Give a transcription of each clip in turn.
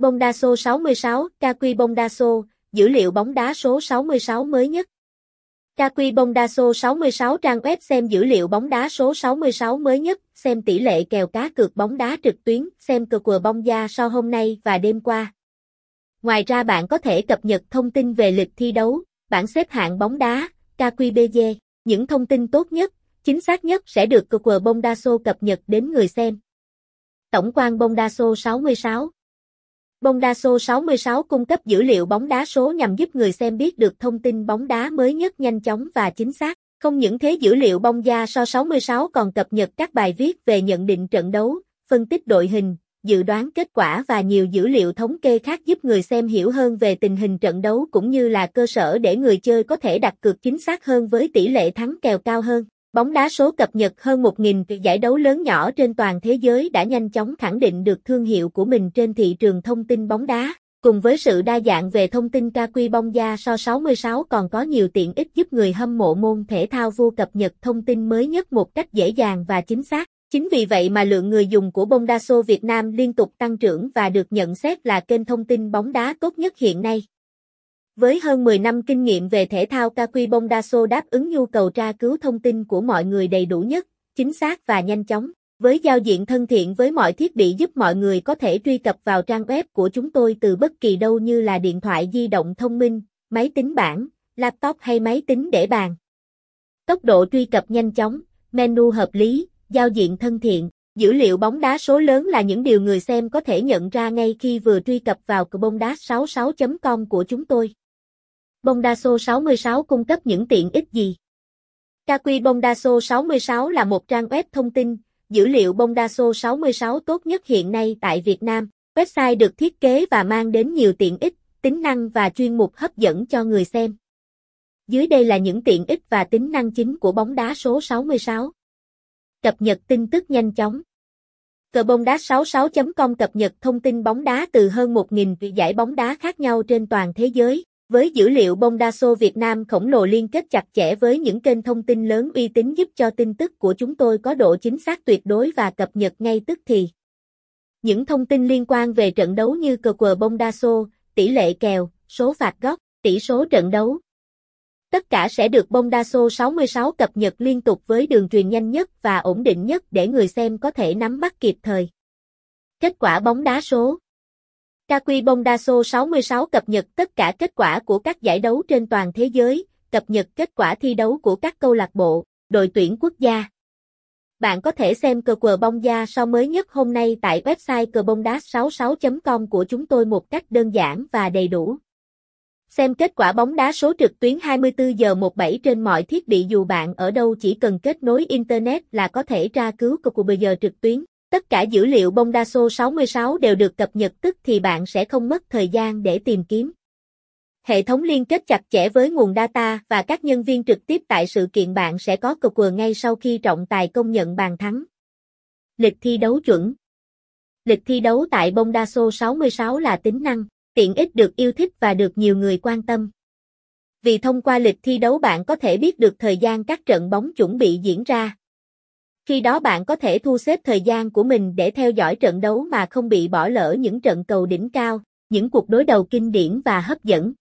Bondaso 66, KQ Bondaso, dữ liệu bóng đá số 66 mới nhất. KQ Bondaso 66 trang web xem dữ liệu bóng đá số 66 mới nhất, xem tỷ lệ kèo cá cược bóng đá trực tuyến, xem cờ cờ bóng da sau hôm nay và đêm qua. Ngoài ra bạn có thể cập nhật thông tin về lịch thi đấu, bảng xếp hạng bóng đá, KQBG, những thông tin tốt nhất, chính xác nhất sẽ được cờ cờ bóng đa số cập nhật đến người xem. Tổng quan bóng đa số 66 Bông đa số 66 cung cấp dữ liệu bóng đá số nhằm giúp người xem biết được thông tin bóng đá mới nhất nhanh chóng và chính xác. Không những thế dữ liệu bông da so 66 còn cập nhật các bài viết về nhận định trận đấu, phân tích đội hình, dự đoán kết quả và nhiều dữ liệu thống kê khác giúp người xem hiểu hơn về tình hình trận đấu cũng như là cơ sở để người chơi có thể đặt cược chính xác hơn với tỷ lệ thắng kèo cao hơn. Bóng đá số cập nhật hơn 1.000 giải đấu lớn nhỏ trên toàn thế giới đã nhanh chóng khẳng định được thương hiệu của mình trên thị trường thông tin bóng đá. Cùng với sự đa dạng về thông tin ca quy bóng da so 66 còn có nhiều tiện ích giúp người hâm mộ môn thể thao vô cập nhật thông tin mới nhất một cách dễ dàng và chính xác. Chính vì vậy mà lượng người dùng của bóng đá số Việt Nam liên tục tăng trưởng và được nhận xét là kênh thông tin bóng đá tốt nhất hiện nay. Với hơn 10 năm kinh nghiệm về thể thao KQ Bondaso đáp ứng nhu cầu tra cứu thông tin của mọi người đầy đủ nhất, chính xác và nhanh chóng. Với giao diện thân thiện với mọi thiết bị giúp mọi người có thể truy cập vào trang web của chúng tôi từ bất kỳ đâu như là điện thoại di động thông minh, máy tính bảng, laptop hay máy tính để bàn. Tốc độ truy cập nhanh chóng, menu hợp lý, giao diện thân thiện, dữ liệu bóng đá số lớn là những điều người xem có thể nhận ra ngay khi vừa truy cập vào bóng đá 66.com của chúng tôi. Bondaso 66 cung cấp những tiện ích gì? KQ Bondaso 66 là một trang web thông tin, dữ liệu Bondaso 66 tốt nhất hiện nay tại Việt Nam. Website được thiết kế và mang đến nhiều tiện ích, tính năng và chuyên mục hấp dẫn cho người xem. Dưới đây là những tiện ích và tính năng chính của bóng đá số 66. Cập nhật tin tức nhanh chóng. Cờ bóng đá 66.com cập nhật thông tin bóng đá từ hơn 1.000 giải bóng đá khác nhau trên toàn thế giới. Với dữ liệu bông đa số Việt Nam khổng lồ liên kết chặt chẽ với những kênh thông tin lớn uy tín giúp cho tin tức của chúng tôi có độ chính xác tuyệt đối và cập nhật ngay tức thì. Những thông tin liên quan về trận đấu như cờ quờ bông đa số, tỷ lệ kèo, số phạt góc, tỷ số trận đấu. Tất cả sẽ được bông đa số 66 cập nhật liên tục với đường truyền nhanh nhất và ổn định nhất để người xem có thể nắm bắt kịp thời. Kết quả bóng đá số KQ Bondaso 66 cập nhật tất cả kết quả của các giải đấu trên toàn thế giới, cập nhật kết quả thi đấu của các câu lạc bộ, đội tuyển quốc gia. Bạn có thể xem cờ quờ bóng da so mới nhất hôm nay tại website cờ bóng đá 66.com của chúng tôi một cách đơn giản và đầy đủ. Xem kết quả bóng đá số trực tuyến 24 giờ 17 trên mọi thiết bị dù bạn ở đâu chỉ cần kết nối Internet là có thể tra cứu cờ của bây giờ trực tuyến. Tất cả dữ liệu bông đa số 66 đều được cập nhật tức thì bạn sẽ không mất thời gian để tìm kiếm. Hệ thống liên kết chặt chẽ với nguồn data và các nhân viên trực tiếp tại sự kiện bạn sẽ có cực quờ ngay sau khi trọng tài công nhận bàn thắng. Lịch thi đấu chuẩn Lịch thi đấu tại bông đa số 66 là tính năng, tiện ích được yêu thích và được nhiều người quan tâm. Vì thông qua lịch thi đấu bạn có thể biết được thời gian các trận bóng chuẩn bị diễn ra. Khi đó bạn có thể thu xếp thời gian của mình để theo dõi trận đấu mà không bị bỏ lỡ những trận cầu đỉnh cao, những cuộc đối đầu kinh điển và hấp dẫn.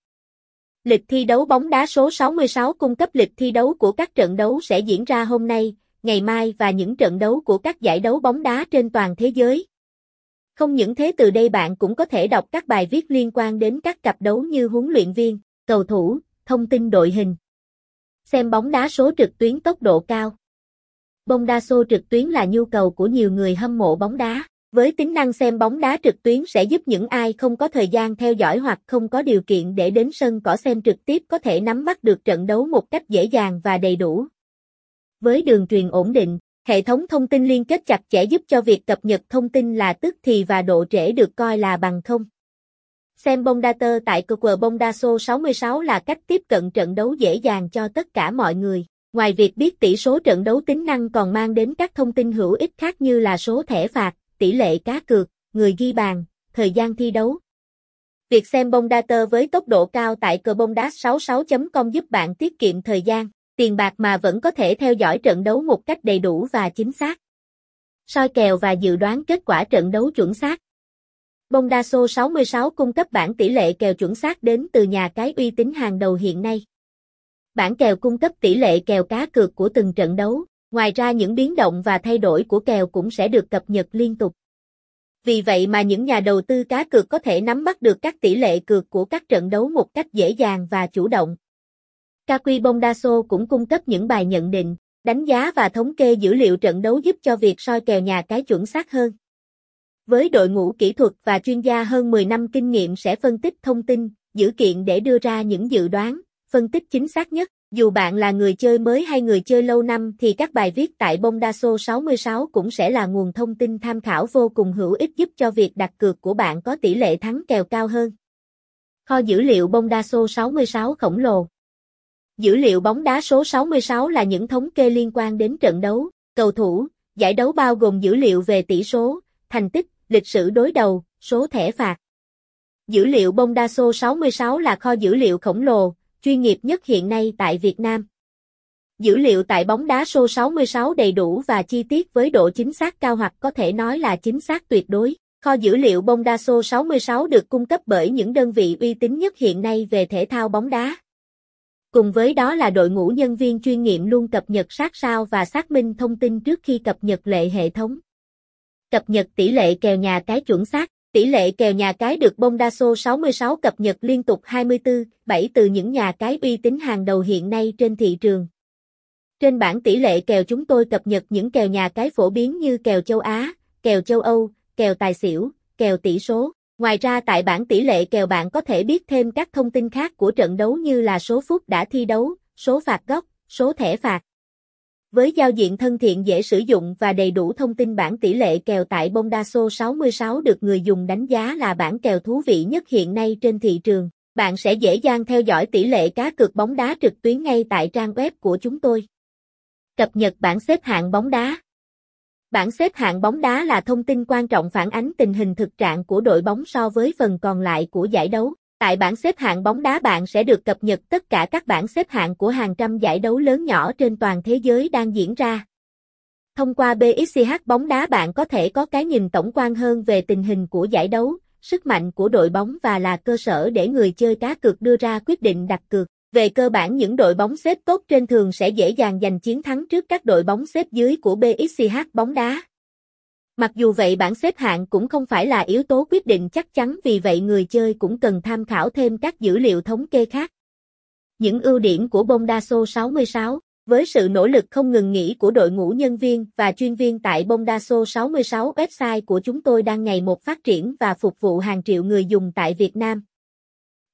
Lịch thi đấu bóng đá số 66 cung cấp lịch thi đấu của các trận đấu sẽ diễn ra hôm nay, ngày mai và những trận đấu của các giải đấu bóng đá trên toàn thế giới. Không những thế từ đây bạn cũng có thể đọc các bài viết liên quan đến các cặp đấu như huấn luyện viên, cầu thủ, thông tin đội hình. Xem bóng đá số trực tuyến tốc độ cao. Bóng đa xô trực tuyến là nhu cầu của nhiều người hâm mộ bóng đá. Với tính năng xem bóng đá trực tuyến sẽ giúp những ai không có thời gian theo dõi hoặc không có điều kiện để đến sân cỏ xem trực tiếp có thể nắm bắt được trận đấu một cách dễ dàng và đầy đủ. Với đường truyền ổn định, hệ thống thông tin liên kết chặt chẽ giúp cho việc cập nhật thông tin là tức thì và độ trễ được coi là bằng không. Xem bông tơ tại cơ quờ bông đa số 66 là cách tiếp cận trận đấu dễ dàng cho tất cả mọi người. Ngoài việc biết tỷ số trận đấu tính năng còn mang đến các thông tin hữu ích khác như là số thẻ phạt, tỷ lệ cá cược, người ghi bàn, thời gian thi đấu. Việc xem bông tơ với tốc độ cao tại cờ bông đá 66.com giúp bạn tiết kiệm thời gian, tiền bạc mà vẫn có thể theo dõi trận đấu một cách đầy đủ và chính xác. Soi kèo và dự đoán kết quả trận đấu chuẩn xác. Bondaso 66 cung cấp bản tỷ lệ kèo chuẩn xác đến từ nhà cái uy tín hàng đầu hiện nay. Bản kèo cung cấp tỷ lệ kèo cá cược của từng trận đấu, ngoài ra những biến động và thay đổi của kèo cũng sẽ được cập nhật liên tục. Vì vậy mà những nhà đầu tư cá cược có thể nắm bắt được các tỷ lệ cược của các trận đấu một cách dễ dàng và chủ động. Kaqui Bondaso cũng cung cấp những bài nhận định, đánh giá và thống kê dữ liệu trận đấu giúp cho việc soi kèo nhà cái chuẩn xác hơn. Với đội ngũ kỹ thuật và chuyên gia hơn 10 năm kinh nghiệm sẽ phân tích thông tin, dữ kiện để đưa ra những dự đoán, phân tích chính xác nhất. Dù bạn là người chơi mới hay người chơi lâu năm thì các bài viết tại bóng đa số 66 cũng sẽ là nguồn thông tin tham khảo vô cùng hữu ích giúp cho việc đặt cược của bạn có tỷ lệ thắng kèo cao hơn. Kho dữ liệu bóng đa số 66 khổng lồ Dữ liệu bóng đá số 66 là những thống kê liên quan đến trận đấu, cầu thủ, giải đấu bao gồm dữ liệu về tỷ số, thành tích, lịch sử đối đầu, số thẻ phạt. Dữ liệu bóng đa số 66 là kho dữ liệu khổng lồ, chuyên nghiệp nhất hiện nay tại Việt Nam. Dữ liệu tại bóng đá số 66 đầy đủ và chi tiết với độ chính xác cao hoặc có thể nói là chính xác tuyệt đối. Kho dữ liệu bóng đá số 66 được cung cấp bởi những đơn vị uy tín nhất hiện nay về thể thao bóng đá. Cùng với đó là đội ngũ nhân viên chuyên nghiệm luôn cập nhật sát sao và xác minh thông tin trước khi cập nhật lệ hệ thống. Cập nhật tỷ lệ kèo nhà cái chuẩn xác Tỷ lệ kèo nhà cái được Bondaso 66 cập nhật liên tục 24, 7 từ những nhà cái uy tín hàng đầu hiện nay trên thị trường. Trên bảng tỷ lệ kèo chúng tôi cập nhật những kèo nhà cái phổ biến như kèo châu Á, kèo châu Âu, kèo tài xỉu, kèo tỷ số. Ngoài ra tại bảng tỷ lệ kèo bạn có thể biết thêm các thông tin khác của trận đấu như là số phút đã thi đấu, số phạt góc, số thẻ phạt. Với giao diện thân thiện dễ sử dụng và đầy đủ thông tin bản tỷ lệ kèo tại Bondaso 66 được người dùng đánh giá là bản kèo thú vị nhất hiện nay trên thị trường. Bạn sẽ dễ dàng theo dõi tỷ lệ cá cược bóng đá trực tuyến ngay tại trang web của chúng tôi. Cập nhật bảng xếp hạng bóng đá Bảng xếp hạng bóng đá là thông tin quan trọng phản ánh tình hình thực trạng của đội bóng so với phần còn lại của giải đấu. Tại bảng xếp hạng bóng đá bạn sẽ được cập nhật tất cả các bảng xếp hạng của hàng trăm giải đấu lớn nhỏ trên toàn thế giới đang diễn ra. Thông qua BXCH bóng đá bạn có thể có cái nhìn tổng quan hơn về tình hình của giải đấu, sức mạnh của đội bóng và là cơ sở để người chơi cá cược đưa ra quyết định đặt cược. Về cơ bản những đội bóng xếp tốt trên thường sẽ dễ dàng giành chiến thắng trước các đội bóng xếp dưới của BXCH bóng đá. Mặc dù vậy bảng xếp hạng cũng không phải là yếu tố quyết định chắc chắn vì vậy người chơi cũng cần tham khảo thêm các dữ liệu thống kê khác. Những ưu điểm của Bondaso 66 với sự nỗ lực không ngừng nghỉ của đội ngũ nhân viên và chuyên viên tại Bondaso 66 website của chúng tôi đang ngày một phát triển và phục vụ hàng triệu người dùng tại Việt Nam.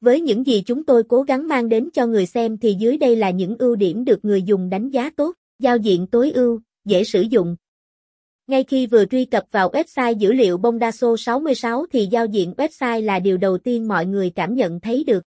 Với những gì chúng tôi cố gắng mang đến cho người xem thì dưới đây là những ưu điểm được người dùng đánh giá tốt, giao diện tối ưu, dễ sử dụng, ngay khi vừa truy cập vào website dữ liệu Bondaso 66 thì giao diện website là điều đầu tiên mọi người cảm nhận thấy được.